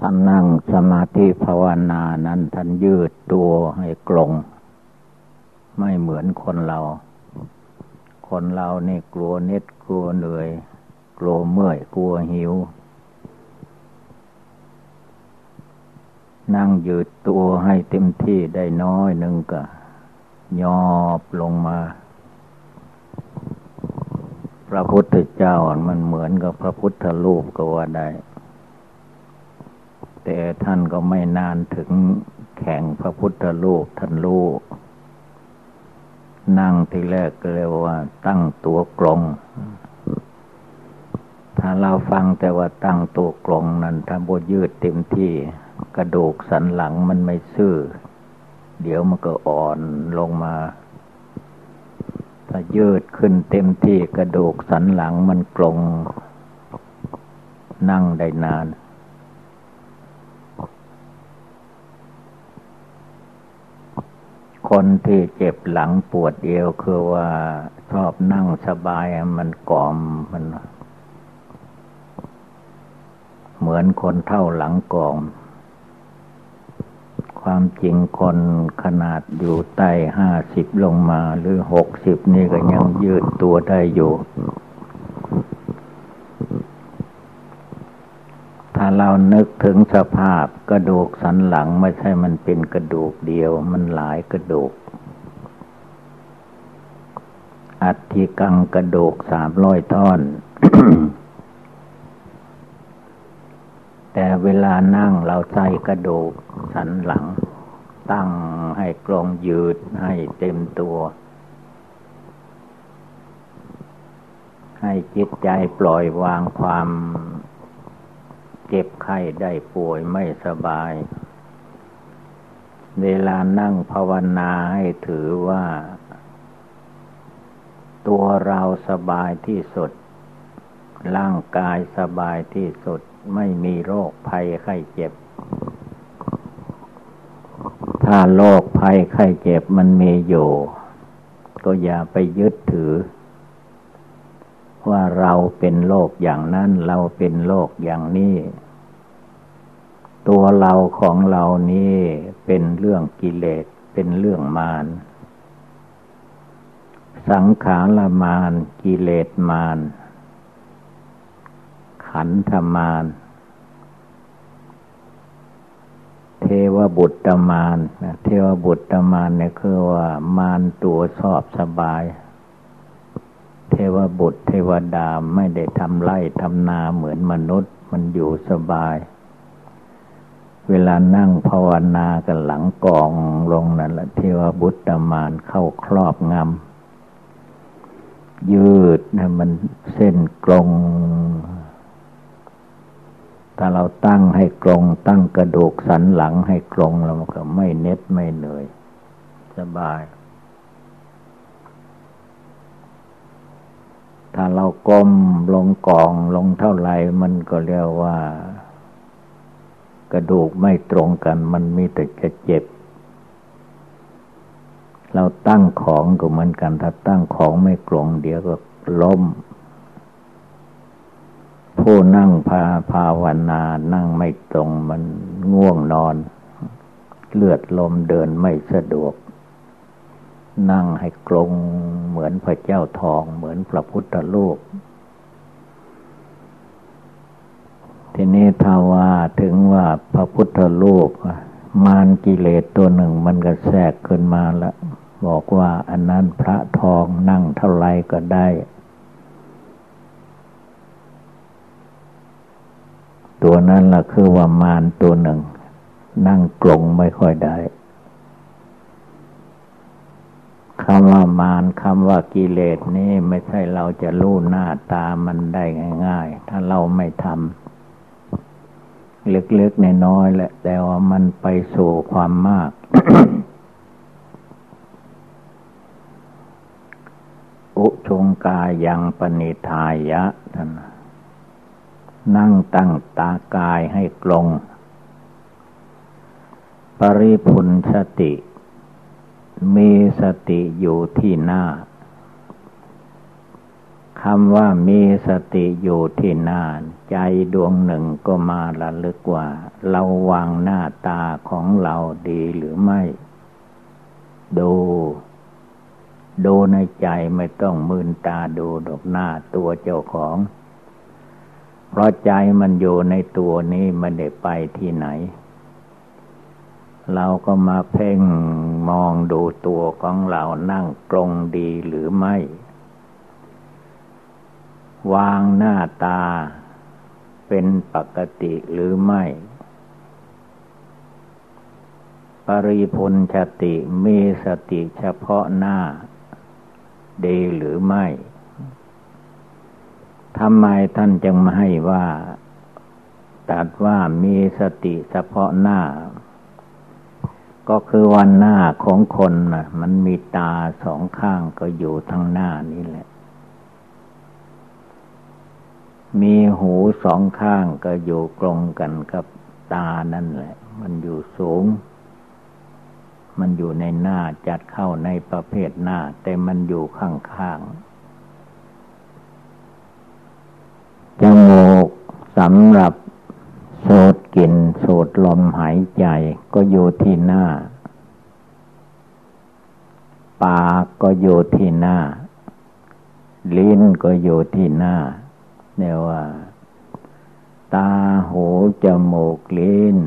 ท่านนั่งสมาธิภาวนานั้นท่านยืดตัวให้กลง ไม่เหมือนคนเรา คนเรานี่กลัวเน็ดกลัวเหนื่อย กลัวเมื่อยกลัวหิว นั่งยืดตัวให้เต็มที่ได้น้อยหนึ่งก็ยอบลงมา พระพุทธเจ้ามันเหมือนกับพระพุทธรูปก็ว่าได้ แต่ท่านก็ไม่นานถึงแข่งพระพุทธรูปท่านรู้นั่งทีแรกก็เรียกว่า ตั้งตัวกลง ถ้าเราฟังแต่ว่าตั้งตัวกลงนั้นถ้าบดยืดเต็มที่ กระดูกสันหลังมันไม่ซื่อ เดี๋ยวมันก็อ่อนลงมา ถ้ายืดขึ้นเต็มที่กระดูกสันหลังมันกลง นั่งได้นาน คนที่เจ็บหลังปวดเอวคือว่าชอบนั่งสบายมันกอมมัน เหมือนคนเท่าหลังกอม ความจริงคนขนาดอยู่ใต้ห้าสิบลงมาหรือหกสิบนี่ก็ยังยืดตัวได้อยู่ถ้าเรา นึกถึงสภาพกระดูกสันหลังไม่ใช่มันเป็นกระดูกเดียว มันหลายกระดูก อัฐิกังกระดูกสามร้อยท่อน แต่เวลานั่งเราใส่กระดูกสันหลัง ตั้งให้กลงยืดให้เต็มตัว ให้จิตใจปล่อยวางความ เจ็บไข้ได้ป่วยไม่สบาย เวลานั่งภาวนาให้ถือว่า ตัวเราสบายที่สุด ร่างกายสบายที่สุดไม่มีโรคภัยไข้เจ็บ ถ้าโรคภัยไข้เจ็บมันมีอยู่ ก็อย่าไปยึดถือ ว่าเราเป็นโลกอย่างนั้นเราเป็นโลกอย่างนี้ ตัวเราของเรานี้เป็นเรื่องกิเลสเป็นเรื่องมารสังขารมารกิเลสมารขันธมารเทวบุตรมารเทวบุตรมารเนี่ยคือว่ามารตัวชอบสบาย เทวบุตรเทวดาไม่ได้ทำไร่ทำนาเหมือนมนุษย์ มันอยู่สบาย เวลานั่งภาวนากันหลังกองลงนั่นแหละเทวบุตรมานเข้าครอบงำยืดนะมันเส้นกลง ถ้าเราตั้งให้กลง ตั้งกระดูกสันหลังให้กลงเราก็ไม่เน็ดไม่เหนื่อย สบาย ถ้าเราก้มลงกองลงเท่าไหร่มันก็เรียกว่า กระดูกไม่ตรงกัน มันมีแต่จะเจ็บ เราตั้งของก็เหมือนกัน ถ้าตั้งของไม่ตรงเดี๋ยวก็ล้ม ผู้นั่งพาภาวนานั่งไม่ตรงมันง่วงนอน เลือดลมเดินไม่สะดวก นั่งให้กลงเหมือนพระเจ้าทองเหมือนพระพุทธรูปทีนี้ถ้าว่าถึงว่าพระพุทธรูปมารกิเลสตัวหนึ่งมันก็แทรกขึ้นมาแล้วบอกว่าอันนั้นพระทองนั่งเท่าไรก็ได้ ตัวนั้นล่ะคือว่ามารตัวหนึ่ง นั่งกลงไม่ค่อยได้ คำว่ามารคำว่ากิเลสนี่ไม่ใช่เราจะรู้หน้าตามันได้ง่าย ๆ ถ้าเราไม่ทำเล็กๆในน้อยแหละ แต่ว่ามันไปสู่ความมาก อุชงกายังปณิทายะท่านนั่งตั้งตากายให้กลง ปริพุนสติ มีสติอยู่ที่หน้าคำว่ามีสติอยู่ที่หน้า ใจดวงหนึ่งก็มาระลึกว่า เราวางหน้าตาของเราดีหรือไม่ ดู ดูในใจไม่ต้องมืนตาดูดอกหน้าตัวเจ้าของ เพราะใจมันอยู่ในตัวนี้มันได้ไปที่ไหน เราก็มาเพ่งมองดูตัวของเรานั่งตรงดีหรือไม่ วางหน้าตาเป็นปกติหรือไม่ ปริพุนชติมีสติเฉพาะหน้า ดีหรือไม่ ทำไมท่านจึงมาให้ว่าตัดว่ามีสติเฉพาะหน้า ก็คือวันหน้าของคนนะมันมีตาสองข้างก็อยู่ทางหน้านี่แหละ มีหูสองข้างก็อยู่กลงกันกับตานั่นแหละ มันอยู่สูง มันอยู่ในหน้าจัดเข้าในประเภทหน้า แต่มันอยู่ข้างๆจมูกสำหรับ สูดกลิ่นสูดลมหายใจก็อยู่ที่หน้า ปากก็อยู่ที่หน้า ลิ้นก็อยู่ที่หน้าเนี่ยว่า ตาหูจมูกลิ้น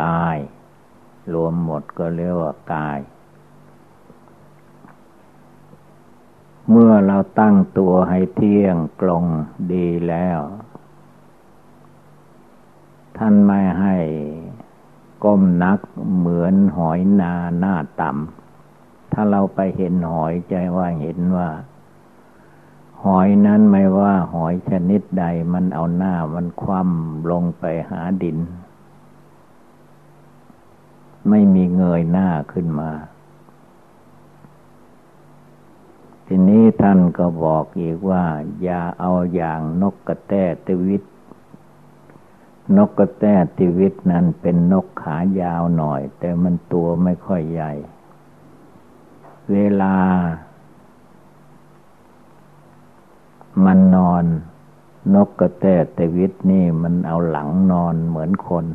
กาย รวมหมดก็เรียกว่ากาย เมื่อเราตั้งตัวให้เที่ยงตรงดีแล้ว ท่านไม่ให้ก้มนักเหมือนหอยนาหน้าต่ำ ถ้าเราไปเห็นหอยใจว่าเห็นว่า หอยนั้นไม่ว่าหอยชนิดใดมันเอาหน้ามันคว่ำลงไปหาดิน ไม่มีเงยหน้าขึ้นมา ทีนี้ท่านก็บอกอีกว่า อย่าเอาอย่างนกกระแตตวิต นกกระแตติวิตนั้นเป็นนกขายาวหน่อย แต่มันตัวไม่ค่อยใหญ่ เวลา มันนอน นกกระแตตวิตนี่มันเอาหลังนอนเหมือนคน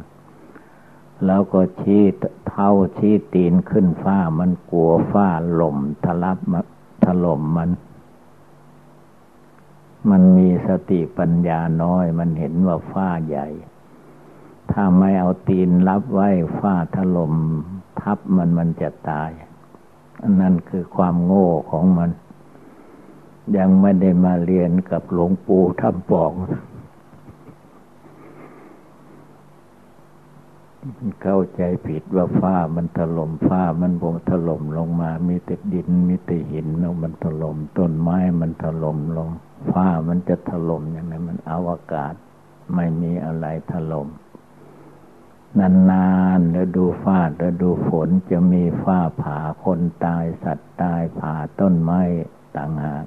แล้วก็ชี้เท้าชี้ตีนขึ้นฟ้ามันกลัวฟ้าหล่มทะลับมถล่มมันมันมีสติปัญญาน้อย มันเห็นว่าฟ้าใหญ่ ถ้าไม่เอาตีนรับไว้ฟ้าถล่มทับมันมันจะตาย อันนั้นคือความโง่ของมัน ยังไม่ได้มาเรียนกับหลวงปู่ทำปองเข้าใจผิดว่าฟ้ามันถล่มฟ้ามันบงถล่มลงมา มีแต่ดินมีแต่หินแล้วมันถล่มต้นไม้มันถล่มลงฟ้ามันจะถล่มย่างไรมันอวกาศ ไม่มีอะไรถล่ม นานๆแล้วดูฟ้าแล้วดูฝนจะมีฟ้าผ่าคนตายสัตว์ตายผ่าต้นไม้ต่างหาก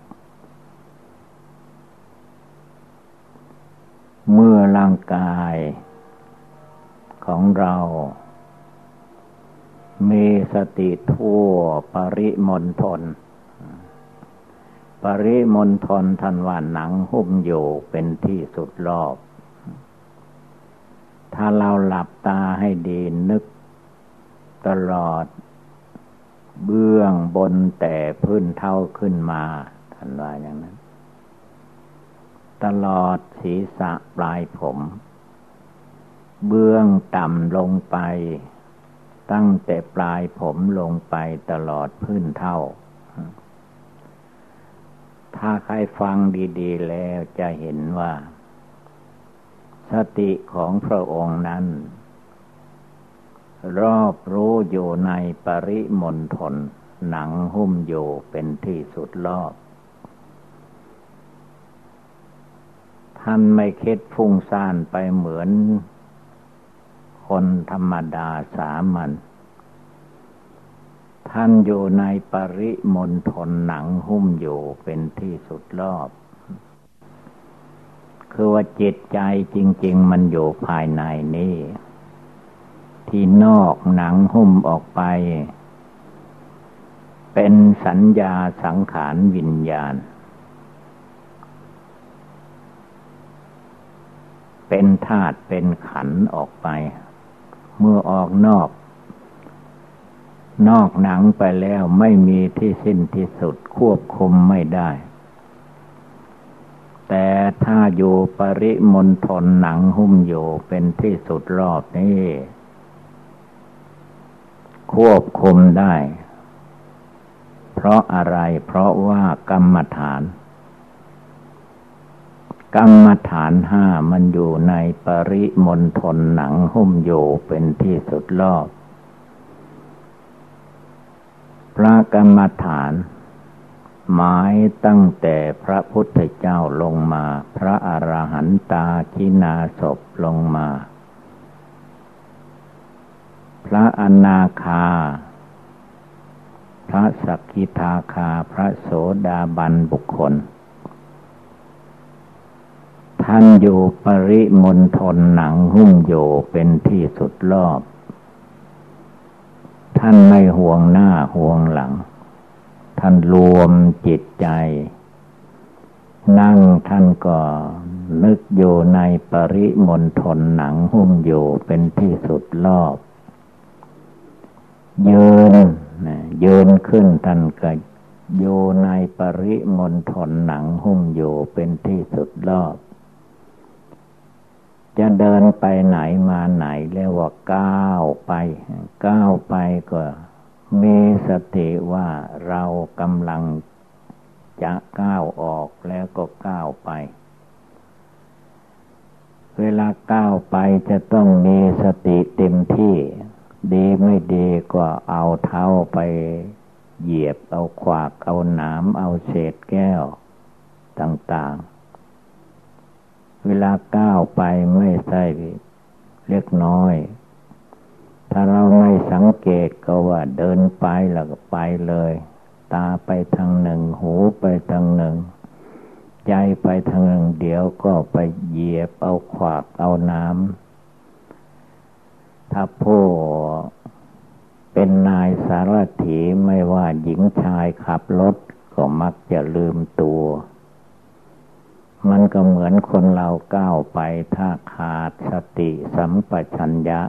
เมื่อร่างกายของเรา มีสติทั่วปริมณฑลปริมณฑลทันว่าหนังหุ้มอยู่เป็นที่สุดรอบ ถ้าเราหลับตาให้ดีนึกตลอด เบื้องบนแต่พื้นเท่าขึ้นมาทันว่าอย่างนั้น ตลอดศีรษะปลายผม เบื้องต่ำลงไป ตั้งแต่ปลายผมลงไปตลอดพื้นเท่า ถ้าใครฟังดี ๆ แล้วจะเห็นว่า สติของพระองค์นั้น รอบรู้อยู่ในปริมณฑลหนังหุ้มอยู่เป็นที่สุดรอบ ท่านไม่คิดฟุ้งซ่านไปเหมือน คนธรรมดาสามัญท่านอยู่ในปริมณฑลหนังหุ้มอยู่เป็นที่สุดรอบ คือว่าจิตใจจริง ๆ มันอยู่ภายในนี่ ที่นอกหนังหุ้มออกไป เป็นสัญญาสังขารวิญญาณ เป็นธาตุเป็นขันออกไป เมื่อออกนอก นอกหนังไปแล้วไม่มีที่สิ้นที่สุดควบคุมไม่ได้ แต่ถ้าอยู่ปริมณฑลหนังหุ้มอยู่เป็นที่สุดรอบนี้ ควบคุมได้ เพราะอะไรเพราะว่ากรรมฐาน กรรมฐานห้ามันอยู่ในปริมณฑลหนังหุ้มอยู่เป็นที่สุดรอบ พระกรรมฐาน หมายตั้งแต่พระพุทธเจ้าลงมา พระอรหันตาชินาศพลงมา พระอนาคา พระสักกิทาคา พระโสดาบันบุคคล ท่านอยู่ปริมณฑลหนังหุ้มโยเป็นที่สุดรอบ ท่านไม่ห่วงหน้าห่วงหลัง ท่านรวมจิตใจ นั่งท่านก็นึกอยู่ในปริมณฑลหนังหุ้มโยเป็นที่สุดรอบ ยืนยืนขึ้นท่านก็โยในปริมณฑลหนังหุ้มอยู่เป็นที่สุดรอบ จะเดินไปไหนมาไหนเรียกว่าก้าวไป ก้าวไปก็ มีสติว่าเรากำลังจะก้าวออกแล้วก็ก้าวไป เวลาก้าวไปจะต้องมีสติเต็มที่ ดีไม่ดีก็เอาเท้าไปเหยียบเอาขวากเอาหนามเอาเศษแก้วต่างๆ เวลาก้าวไปไม่ใช่เล็กน้อย ถ้าเราไม่สังเกตก็ว่าเดินไปแล้วก็ไปเลย ตาไปทางหนึ่ง หูไปทางหนึ่ง ใจไปทางหนึ่งเดี๋ยวก็ไปเหยียบเอาขวากเอาน้ำถ้าผู้เป็นนายสารถีไม่ว่าหญิงชายขับรถก็มักจะลืมตัว มันก็เหมือนคนเราก้าวไปถ้าขาดสติสัมปชัญญะ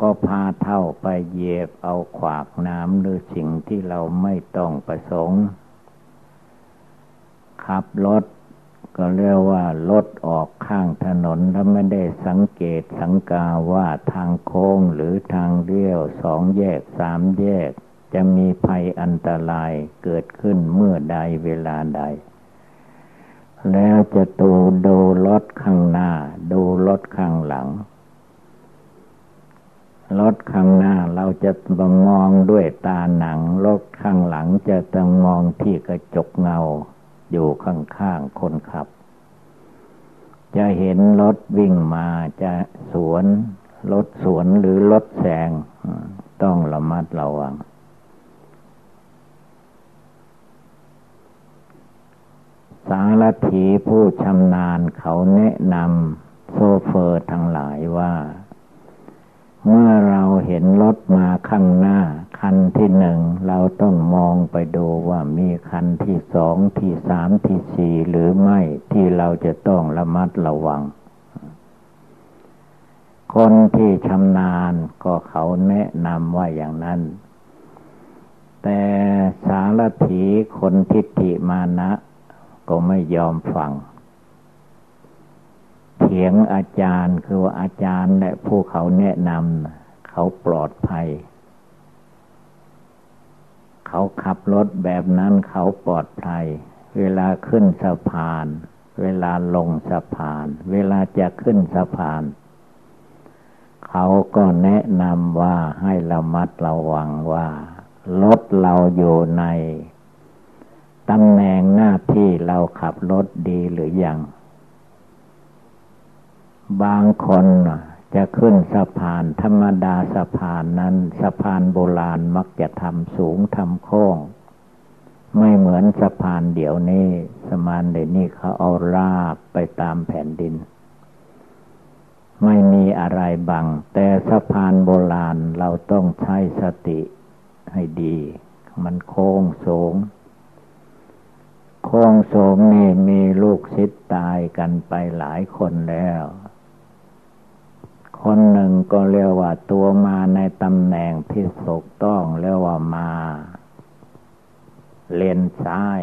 ก็พาเท่าไปเหยียบเอาขวากน้ำหรือสิ่งที่เราไม่ต้องประสงค์ ขับรถก็เรียกว่ารถออกข้างถนนแล้วไม่ได้สังเกตสังกาว่าทางโค้งหรือทางเลี้ยวสองแยกสามแยก จะมีภัยอันตรายเกิดขึ้นเมื่อใดเวลาใด แล้วจะดูดูรถข้างหน้า ดูรถข้างหลัง รถข้างหน้าเราจะต้องมองด้วยตาหนัง รถข้างหลังจะต้องมองที่กระจกเงา อยู่ข้างๆคนขับ จะเห็นรถวิ่งมาจะสวนรถสวนหรือรถแซงต้องระมัดระวังสารถีผู้ชำนาญเขาแนะนำโซเฟอร์ทั้งหลายว่า เมื่อเราเห็นรถมาข้างหน้า คันที่หนึ่งเราต้องมองไปดูว่ามีคันที่สองที่สามที่สี่หรือไม่ที่เราจะต้องระมัดระวัง คนที่ชำนาญก็เขาแนะนำว่าอย่างนั้น แต่สารถีคนทิฏฐิมานะ ก็ไม่ยอมฟัง เถียงอาจารย์คือว่าอาจารย์และผู้เขาแนะนำเขาปลอดภัย เขาขับรถแบบนั้นเขาปลอดภัย เวลาขึ้นสะพาน เวลาลงสะพาน เวลาจะขึ้นสะพาน เขาก็แนะนำว่าให้ระมัดระวังว่ารถเราอยู่ในตำแหน่งหน้าที่เราขับรถดีหรือยัง บางคนจะขึ้นสะพานธรรมดาสะพานนั้น สะพานโบราณมักจะทำสูงทำโค้ง ไม่เหมือนสะพานเดี๋ยวนี้สมานเดี๋ยวนี้เขาเอาราบไปตามแผ่นดิน ไม่มีอะไรบัง แต่สะพานโบราณเราต้องใช้สติให้ดี มันโค้งสูงโค้งโสมนี่มีลูกศิษย์ตายกันไปหลายคนแล้ว คนหนึ่งก็เรียกว่าตัวมาในตำแหน่งที่ถูกต้องเรียกว่ามา เลนซ้าย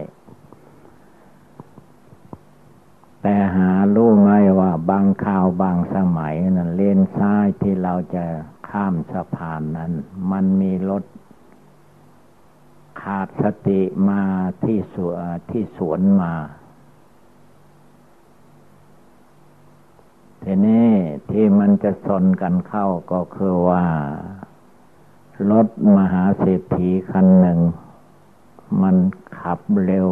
แต่หารู้ไหมว่าบางข่าวบางสมัยนั้นเลนซ้ายที่เราจะข้ามสะพานนั้น มันมีรถขาดสติมาที่สวนที่สวนมา ทีนี้ที่มันจะสนกันเข้าก็คือว่า รถมหาเศรษฐีคันหนึ่ง มันขับเร็ว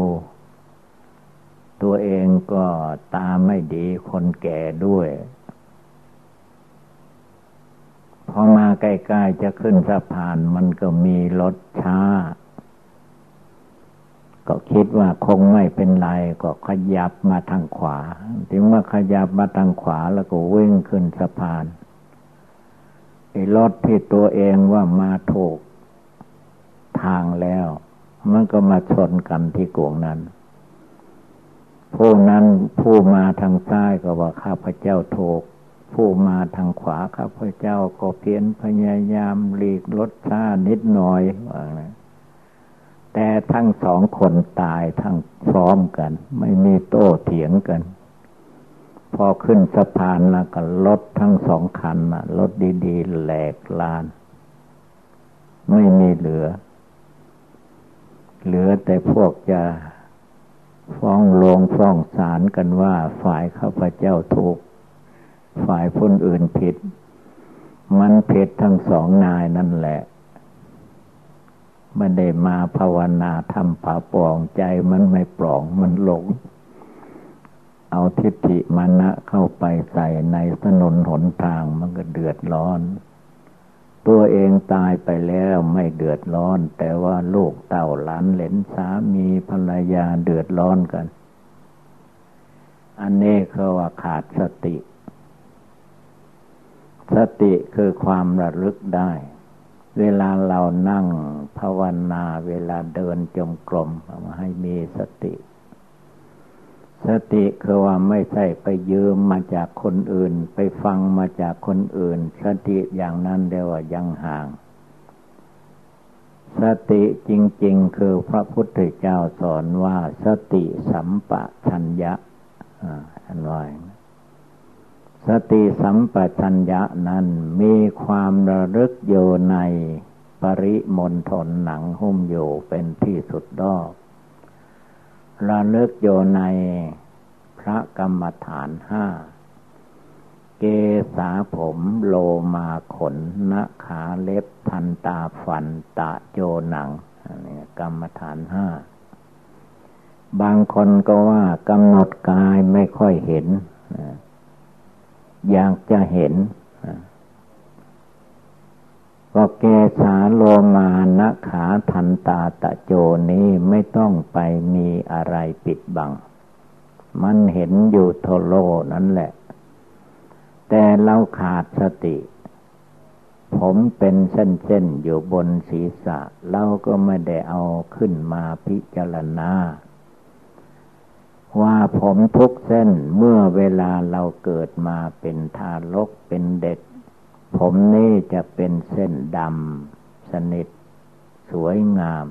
ตัวเองก็ตาไม่ดีคนแก่ด้วย พอมาใกล้ๆจะขึ้นสะพานมันก็มีรถช้า ก็คิดว่าคงไม่เป็นไรก็ขยับมาทางขวา ถึงว่าขยับมาทางขวาแล้วก็วิ่งขึ้นสะพานไอ้รถที่ตัวเองว่ามาถูกทางแล้ว มันก็มาชนกันที่กวงนั้น ผู้นั้นผู้มาทางซ้ายก็ว่าข้าพเจ้าถูก ผู้มาทางขวาข้าพเจ้าก็เพียรพยายามหลีกรถช้านิดหน่อยว่าไง แต่ทั้งสองคนตายทั้งพร้อมกัน ไม่มีโต้เถียงกัน พอขึ้นสะพานแล้วก็รถทั้งสองคันนะรถดีๆแหลกลาน ไม่มีเหลือ เหลือแต่พวกจะฟ้องลงฟ้องศาลกันว่าฝ่ายข้าพเจ้าถูก ฝ่ายคนอื่นผิด มันผิดทั้งสองนายนั่นแหละ ไม่ได้มาภาวนาทำผาปองใจมันไม่ปลองมันหลง เอาทิฏฐิมานะเข้าไปใส่ในถนนหนทางมันก็เดือดร้อน ตัวเองตายไปแล้วไม่เดือดร้อน แต่ว่าลูกเต่าหลานเหลนสามีภรรยาเดือดร้อนกัน อันนี้คือว่าขาดสติ สติคือความระลึกได้ เวลาเรานั่งภาวนาเวลาเดินจงกรมให้มีสติ สติคือว่าไม่ใช่ไปยืมมาจากคนอื่น ไปฟังมาจากคนอื่น สติอย่างนั้นเรียกว่ายังห่าง สติจริง ๆ คือพระพุทธเจ้าสอนว่าสติสัมปชัญญะท่านว่า สติสัมปชัญญะนั้นมีความระลึกอยู่ในปริมณฑลหนังหุ้มอยู่เป็นที่สุดดอกระลึกอยู่ในพระกรรมฐานห้า เกษาผมโลมาขนนขาเล็บทันตาฟันตะโจหนังนี่กรรมฐานห้า บางคนก็ว่ากำหนดกายไม่ค่อยเห็น อยากจะเห็นก็เกสาโลมานะขาทันตาตะโจนี้ไม่ต้องไปมีอะไรปิดบัง มันเห็นอยู่ทโลนั่นแหละ แต่เราขาดสติ ผมเป็นเส้นๆอยู่บนศีรษะ เราก็ไม่ได้เอาขึ้นมาพิจารณา ว่าผมทุกเส้นเมื่อเวลาเราเกิดมาเป็นทารกเป็นเด็ก ผมนี่จะเป็นเส้นดำสนิท สวยงาม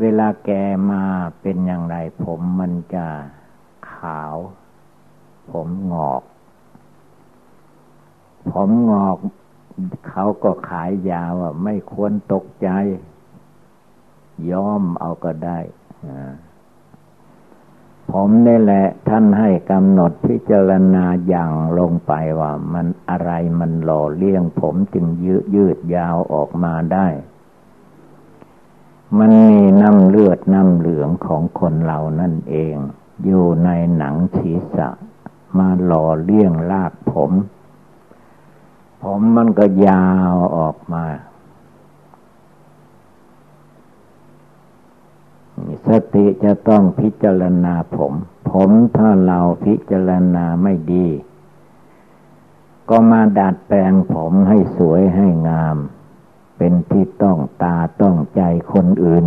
เวลาแกมาเป็นอย่างไร ผมมันจะขาว ผมงอก ผมงอก เขาก็ขายยาว่าไม่ควรตกใจ ยอมเอาก็ได้อ่า ผมนี่แหละ ท่านให้กำหนดพิจารณาอย่างลงไปว่ามันอะไรมันหล่อเลี้ยงผมจึงยืดยืดยาวออกมาได้ มันมีน้ำเลือดน้ำเหลืองของคนเรานั่นเอง อยู่ในหนังศีรษะ มาหล่อเลี้ยงลากผม ผมมันก็ยาวออกมา สติจะต้องพิจารณาผม ผมถ้าเราพิจารณาไม่ดี ก็มาดัดแปลงผมให้สวยให้งาม เป็นที่ต้องตาต้องใจคนอื่น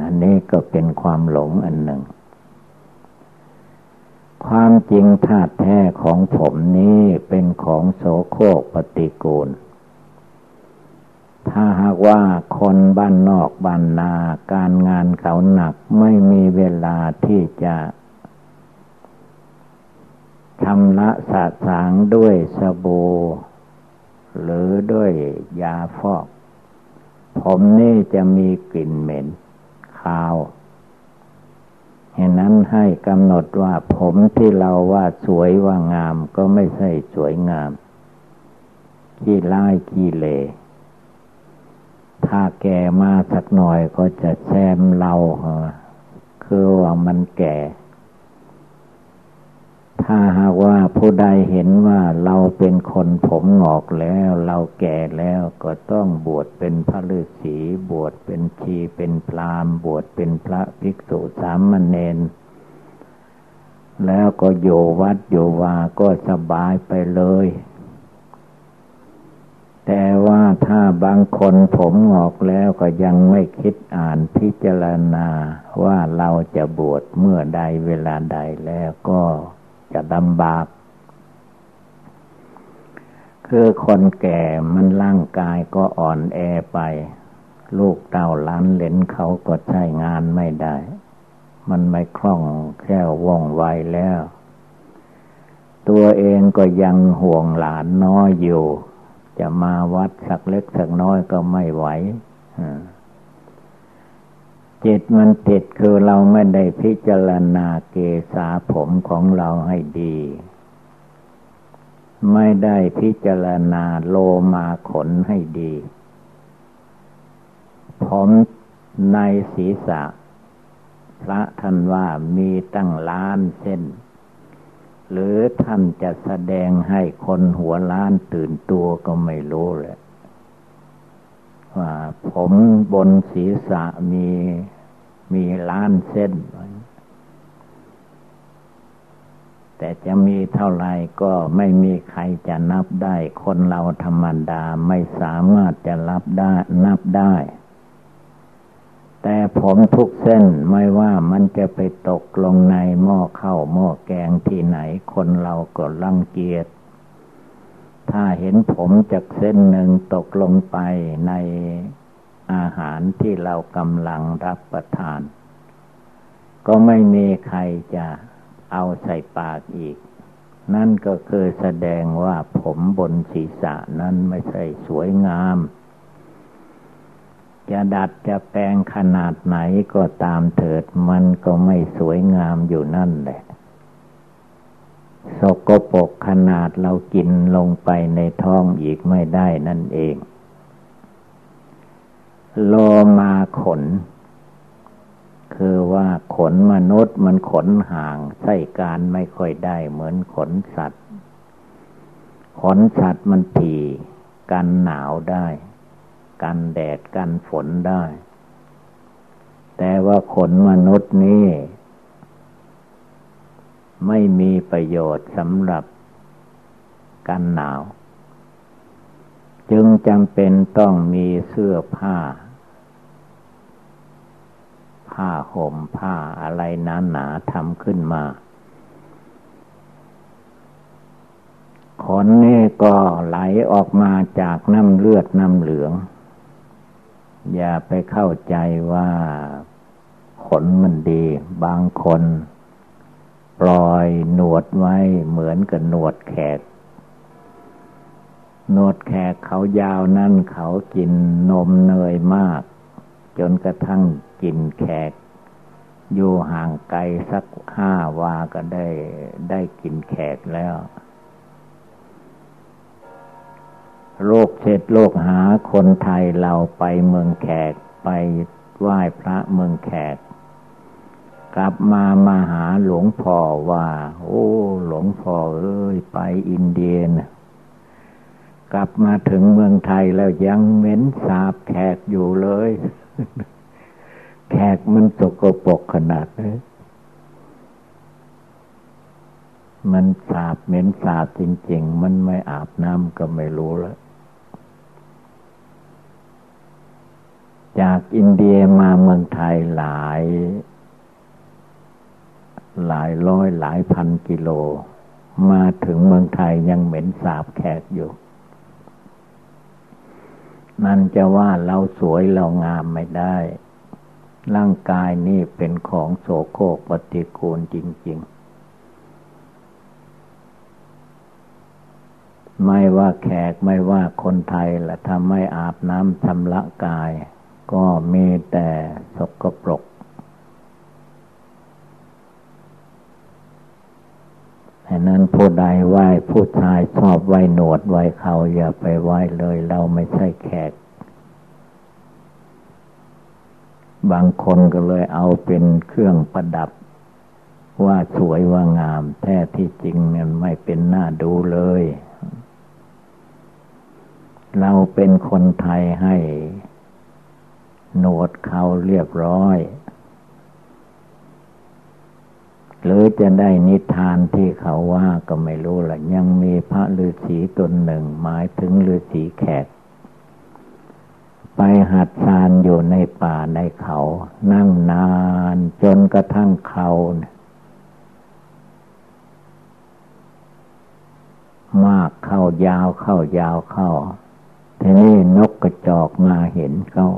อันนี้ก็เป็นความหลงอันหนึ่ง ความจริงธาตุแท้ของผมนี้เป็นของโสโครกปฏิกูล ถ้าหากว่าคนบ้านนอกบ้านนาการงานเขาหนักไม่มีเวลาที่จะชำระสะสางด้วยสบู่หรือด้วยยาฟอก ผมนี่จะมีกลิ่นเหม็นคาวเห็นนั้นให้กำหนดว่าผมที่เราว่าสวยว่างามก็ไม่ใช่สวยงาม ขี้ไล่ขี้เล ถ้าแก่มาสักหน่อยก็จะแซมเราคือว่ามันแก่ ถ้าหากว่าผู้ใดเห็นว่าเราเป็นคนผมหงอกแล้ว เราแก่แล้วก็ต้องบวชเป็นพระฤาษีบวชเป็นชีเป็นพรามบวชเป็นพระภิกษุสามเณรแล้วก็โยวัดโยวาก็สบายไปเลย แต่ว่าถ้าบางคนผมงอกแล้วก็ยังไม่คิดอ่านพิจารณาว่าเราจะบวชเมื่อใดเวลาใดแล้วก็จะลำบาก คือคนแก่มันร่างกายก็อ่อนแอไป ลูกเต้าล้านเลนเขาก็ใช้งานไม่ได้ มันไม่คล่องแคล่วว่องไวแล้ว ตัวเองก็ยังห่วงหลานน้อยอยู่ จะมาวัดสักเล็กสักน้อยก็ไม่ไหวจิตมันติดคือเราไม่ได้พิจารณาเกษาผมของเราให้ดี ไม่ได้พิจารณาโลมาขนให้ดี ผมในศีรษะ พระท่านว่ามีตั้งล้านเส้น หรือท่านจะแสดงให้คนหัวล้านตื่นตัวก็ไม่รู้เลยว่าผมบนศีรษะมีมีล้านเส้น แต่จะมีเท่าไรก็ไม่มีใครจะนับได้ คนเราธรรมดาไม่สามารถจะรับได้นับได้ แต่ผมทุกเส้นไม่ว่ามันจะไปตกลงในหม้อข้าวหม้อแกงที่ไหนคนเราก็รังเกียจ ถ้าเห็นผมจากเส้นหนึ่งตกลงไปในอาหารที่เรากำลังรับประทาน ก็ไม่มีใครจะเอาใส่ปากอีก นั่นก็คือแสดงว่าผมบนศีรษะนั้นไม่ใช่สวยงาม จะดัดจะแปลงขนาดไหนก็ตามเถิด มันก็ไม่สวยงามอยู่นั่นแหละ สกปรกขนาดเรากินลงไปในท้องอีกไม่ได้นั่นเอง โลมาขน คือว่าขนมนุษย์มันขนห่างใส่การไม่ค่อยได้เหมือนขนสัตว์ ขนสัตว์มันผีกันหนาวได้ กันแดดกันฝนได้ แต่ว่าขนมนุษย์นี่ไม่มีประโยชน์สำหรับกันหนาว จึงจำเป็นต้องมีเสื้อผ้า ผ้าห่มผ้าอะไรหนาหนาทำขึ้นมาขนนี่ก็ไหลออกมาจากน้ำเลือดน้ำเหลือง อย่าไปเข้าใจว่าขนมันดี บางคนปล่อยหนวดไว้เหมือนกับหนวดแขก หนวดแขกเขายาวนั่นเขากินนมเนยมาก จนกระทั่งกินแขก อยู่ห่างไกลสักห้าวาก็ได้ได้กินแขกแล้ว โลกเช็ดโลกหาคนไทยเราไปเมืองแขกไปไหว้พระเมืองแขก กลับมามาหาหลวงพ่อว่า โอ้ หลวงพ่อเอ้ยไปอินเดียนะกลับมาถึงเมืองไทยแล้วยังเหม็นสาบแขกอยู่เลย แขกมันตกปกขนาดนี้มันสาบเหม็นสาบจริง ๆ มันไม่อาบน้ำก็ไม่รู้แล้ว จากอินเดียมาเมืองไทยหลาย หลายร้อยหลายพันกิโล มาถึงเมืองไทยยังเหม็นสาบแขกอยู่นั่นจะว่าเราสวยเรางามไม่ได้ ร่างกายนี่เป็นของโสโครกปฏิกูลจริง ๆ ไม่ว่าแขกไม่ว่าคนไทยละถ้าไม่อาบน้ำชำระกาย ก็มีแต่สกปรกฉะนั้นผู้ใดไหว้ผู้ชายชอบไหว้หนวดไหว้เขาอย่าไปไหว้เลย เราไม่ใช่แขก บางคนก็เลยเอาเป็นเครื่องประดับ ว่าสวยว่างาม แท้ที่จริงมันไม่เป็นหน้าดูเลย เราเป็นคนไทยให้ โนดเขาเรียบร้อย หรือจะได้นิทานที่เขาว่าก็ไม่รู้ละยังมีพระฤาษีตนหนึ่งหมายถึงฤาษีแขก ไปหัดสานอยู่ในป่าในเขา นั่งนานจนกระทั่งเขามากเข้ายาวเข้ายาวเข้าทีนี้นกกระจอกมาเห็นเขา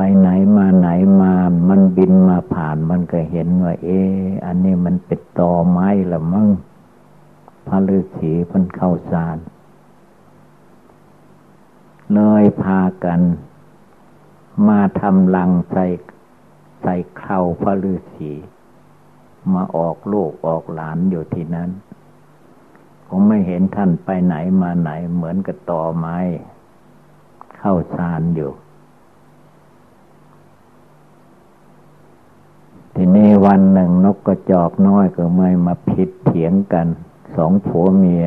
ไปไหนมาไหนมา มันบินมาผ่านมันก็เห็นว่า เอ๊อันนี้มันเป็นตอไม้ละมั้งพระฤาษีมันเข้าสารเลยพากัน มาทำลังใส่ใส่เข้าพระฤาษีมาออกลูกออกหลานอยู่ที่นั้นผมไม่เห็นท่านไปไหนมาไหนเหมือนกับตอไม้ เข้าซานอยู่ ทีนี้ วันหนึ่งนกกระจอกน้อยก็ไม่มาผิดเถียงกัน สองผัวเมีย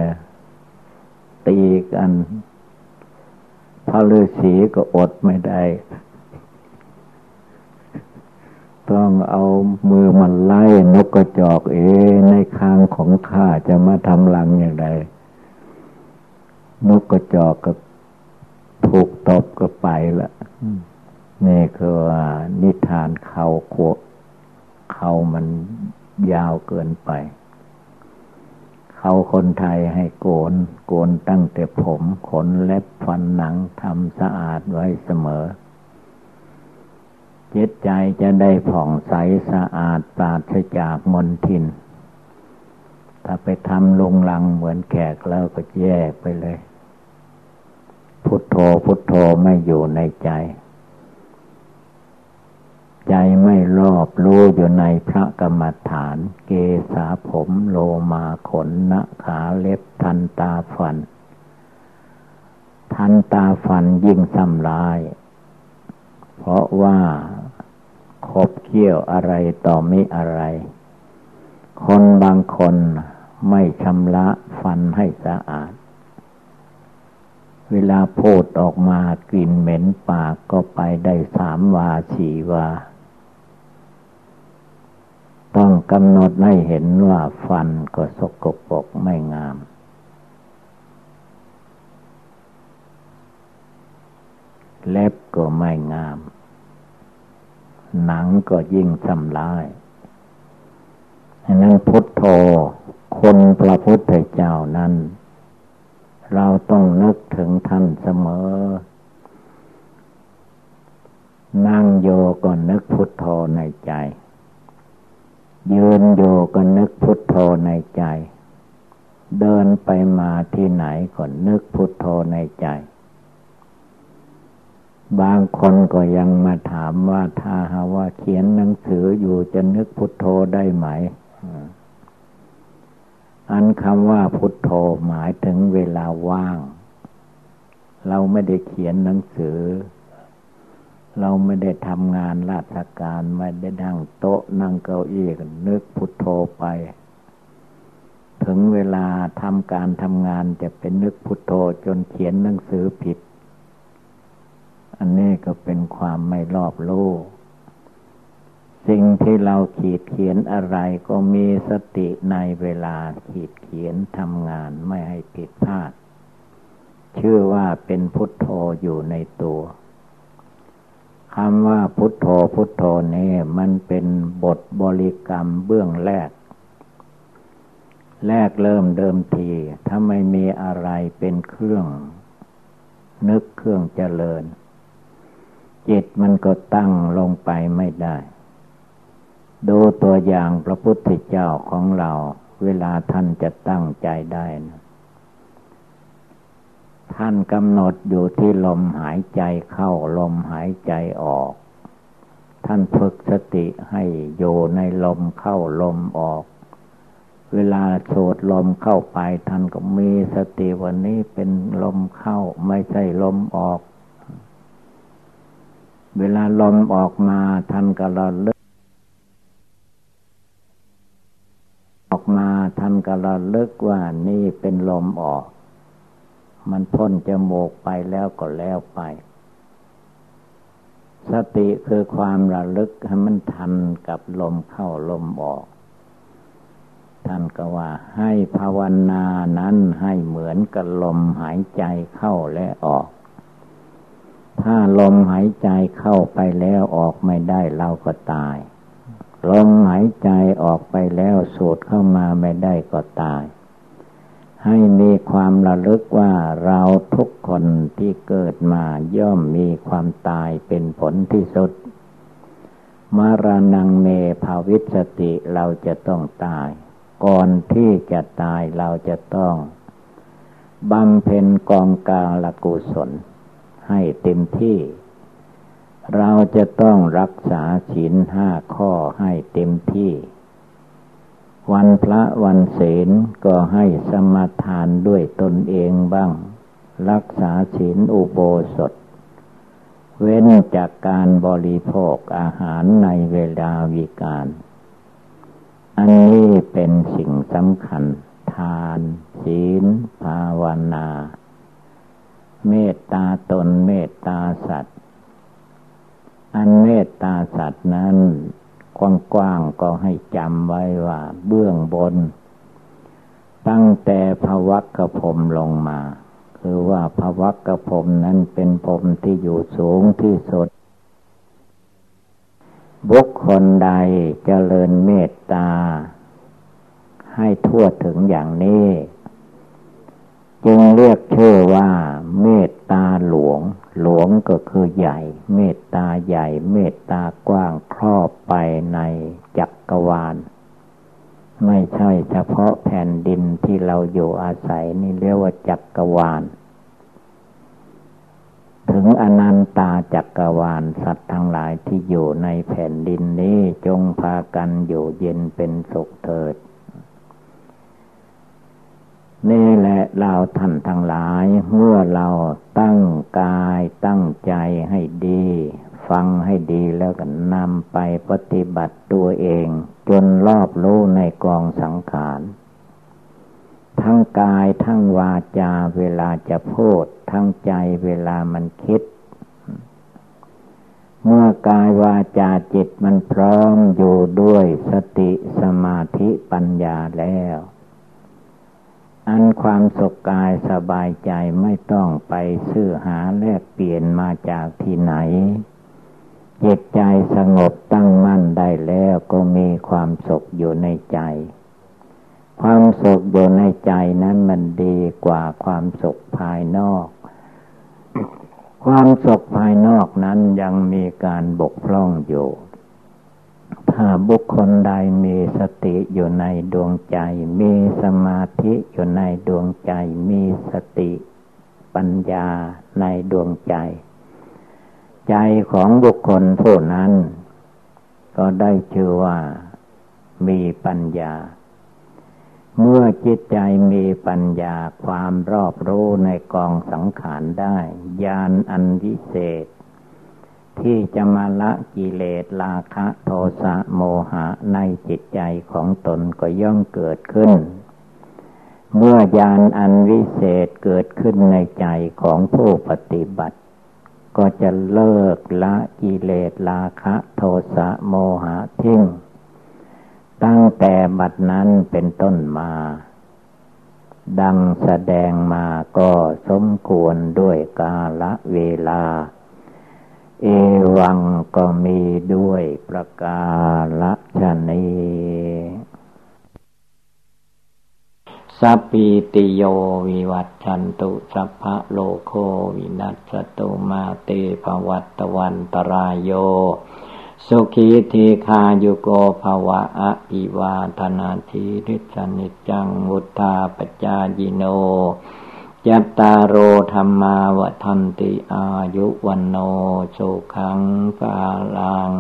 ตีกันพระฤาษีก็อดไม่ได้ ต้องเอามือมันไล่นกกระจอกเอ ในคางของข้าจะมาทำรังอย่างไรนกกระจอกก็ถูกตบก็ไปละนี่คือว่านิทานเขาโค เขามันยาวเกินไป เขาคนไทยให้โกน โกนตั้งแต่ผมขนเล็บฟันหนังทำสะอาดไว้เสมอ จิตใจจะได้ผ่องใสสะอาดปราศจากมลทิน ถ้าไปทำลงลังเหมือนแขกแล้วก็แย่ไปเลย พุทโธพุทโธไม่อยู่ในใจ ใจไม่รอบรู้อยู่ในพระกรรมฐาน เกษาผมโลมาขนนขาเล็บทันตาฟัน ทันตาฟันยิ่งสำลาย เพราะว่าคบเคี้ยวอะไรต่อมิอะไร คนบางคนไม่ชำระฟันให้สะอาด เวลาพูดออกมากลิ่นเหม็นปากก็ไปได้สามวาสี่วา ต้องกำหนดให้เห็นว่าฟันก็สกปรกไม่งาม เล็บก็ไม่งาม หนังก็ยิ่งสำลายนั้นพุทโธคนพระพุทธเจ้านั้น เราต้องนึกถึงท่านเสมอ นั่งโยก็นึกพุทโธในใจ ยืนโยก็นึกพุทโธในใจ เดินไปมาที่ไหนก็นึกพุทโธในใจ บางคนก็ยังมาถามว่าถ้าหาว่าเขียนหนังสืออยู่จะนึกพุทโธได้ไหม อันคำว่าพุทโธหมายถึงเวลาว่าง เราไม่ได้เขียนหนังสือ เราไม่ได้ทำงานราชการไม่ได้นั่งโต๊ะนั่งเก้าอี้นึกพุทโธไป ถึงเวลาทำการทำงานจะเป็นนึกพุทโธจนเขียนหนังสือผิด อันนี้ก็เป็นความไม่รอบรู้สิ่งที่เราขีดเขียนอะไรก็มีสติในเวลาขีดเขียนทำงานไม่ให้ผิดพลาดชื่อว่าเป็นพุทโธอยู่ในตัว คำว่าพุทโธพุทโธนี่มันเป็นบทบริกรรมเบื้องแรก แรกเริ่มเดิมที ถ้าไม่มีอะไรเป็นเครื่อง นึกเครื่องเจริญ จิตมันก็ตั้งลงไปไม่ได้ ดูตัวอย่างพระพุทธเจ้าของเรา เวลาท่านจะตั้งใจได้นะ ท่านกำหนดอยู่ที่ลมหายใจเข้าลมหายใจออก ท่านฝึกสติให้อยู่ในลมเข้าลมออก เวลาโสดลมเข้าไปท่านก็มีสติวันนี้เป็นลมเข้าไม่ใช่ลมออก เวลาลมออกมาท่านก็ระลึกออกมาท่านก็ระลึกว่านี่เป็นลมออก มันพ้นจมูกไปแล้วก็แล้วไป สติคือความระลึกให้มันทันกับลมเข้าลมออก ท่านก็ว่าให้ภาวนานั้นให้เหมือนกับลมหายใจเข้าและออก ถ้าลมหายใจเข้าไปแล้วออกไม่ได้เราก็ตายลมหายใจออกไปแล้วสูดเข้ามาไม่ได้ก็ตาย ให้มีความระลึกว่าเราทุกคนที่เกิดมาย่อมมีความตายเป็นผลที่สุด มารนังเมภาวิสติเราจะต้องตาย ก่อนที่จะตายเราจะต้องบำเพ็ญกองกาลกุศล ให้เต็มที่ เราจะต้องรักษาศีลห้าข้อให้เต็มที่ วันพระวันศีลก็ให้สมาทานด้วยตนเองบ้าง รักษาศีลอุโบสถ เว้นจากการบริโภคอาหารในเวลาวิการ อันนี้เป็นสิ่งสำคัญ ทาน ศีล ภาวนา เมตตาตนเมตตาสัตว์ อันเมตตาสัตว์นั้น กว้างๆก็ให้จำไว้ว่า เบื้องบน ตั้งแต่ภวักกระผมลงมา คือว่าภวักกระผมนั้นเป็นผมที่อยู่สูงที่สุด บุคคลใดเจริญเมตตา ให้ทั่วถึงอย่างนี้ จึงเรียกชื่อว่าเมต ตาหลวง หลวงก็คือใหญ่ เมตตาใหญ่ เมตตากว้างครอบไปในจักรวาล ไม่ใช่เฉพาะแผ่นดินที่เราอยู่อาศัยนี่เรียกว่าจักรวาล ถึงอนันตาจักรวาลสัตว์ทั้งหลายที่อยู่ในแผ่นดินนี้จงพากันอยู่เย็นเป็นสุขเถิด นี่แหละเราท่านทั้งหลาย เมื่อเราตั้งกายตั้งใจให้ดี ฟังให้ดีแล้วก็นำไปปฏิบัติตัวเอง จนรอบรู้ในกองสังขาร ทั้งกายทั้งวาจาเวลาจะพูด ทั้งใจเวลามันคิด เมื่อกายวาจาจิตมันพร้อมอยู่ด้วยสติสมาธิปัญญาแล้ว อันความสุขกายสบายใจไม่ต้องไปซื้อหาแลกเปลี่ยนมาจากที่ไหน จิตใจสงบตั้งมั่นได้แล้วก็มีความสุขอยู่ในใจ ความสุขอยู่ในใจนั้นมันดีกว่าความสุขภายนอก ความสุขภายนอกนั้นยังมีการบกพร่องอยู่ ถ้าบุคคลใดมีสติอยู่ในดวงใจ มีสมาธิอยู่ในดวงใจ มีสติปัญญาในดวงใจ ใจของบุคคลผู้นั้น ก็ได้ชื่อว่ามีปัญญา เมื่อจิตใจมีปัญญาความรอบรู้ในกองสังขารได้ ญาณอันวิเศษ ที่จะมาละกิเลสราคะโทสะโมหะในจิตใจของตนก็ย่อมเกิดขึ้น เมื่อยานอันวิเศษเกิดขึ้นในใจของผู้ปฏิบัติ ก็จะเลิกละกิเลสราคะโทสะโมหะทิ้งตั้งแต่บัดนั้นเป็นต้นมา ดังแสดงมาก็สมควรด้วยกาละเวลา เอวังก็มีด้วยประกาศนีสัพพิติโยวิวัตชันตุสัพพะโลโควินัสตุมาเตภวัตวันตรายโย สุขีทีคาโยโกภวะอะอิวาธนาทีริสนิจังมุทธาปจายิโน ยัตตาโรธรรมาวทันติอายุวันโนโชขังกาลัง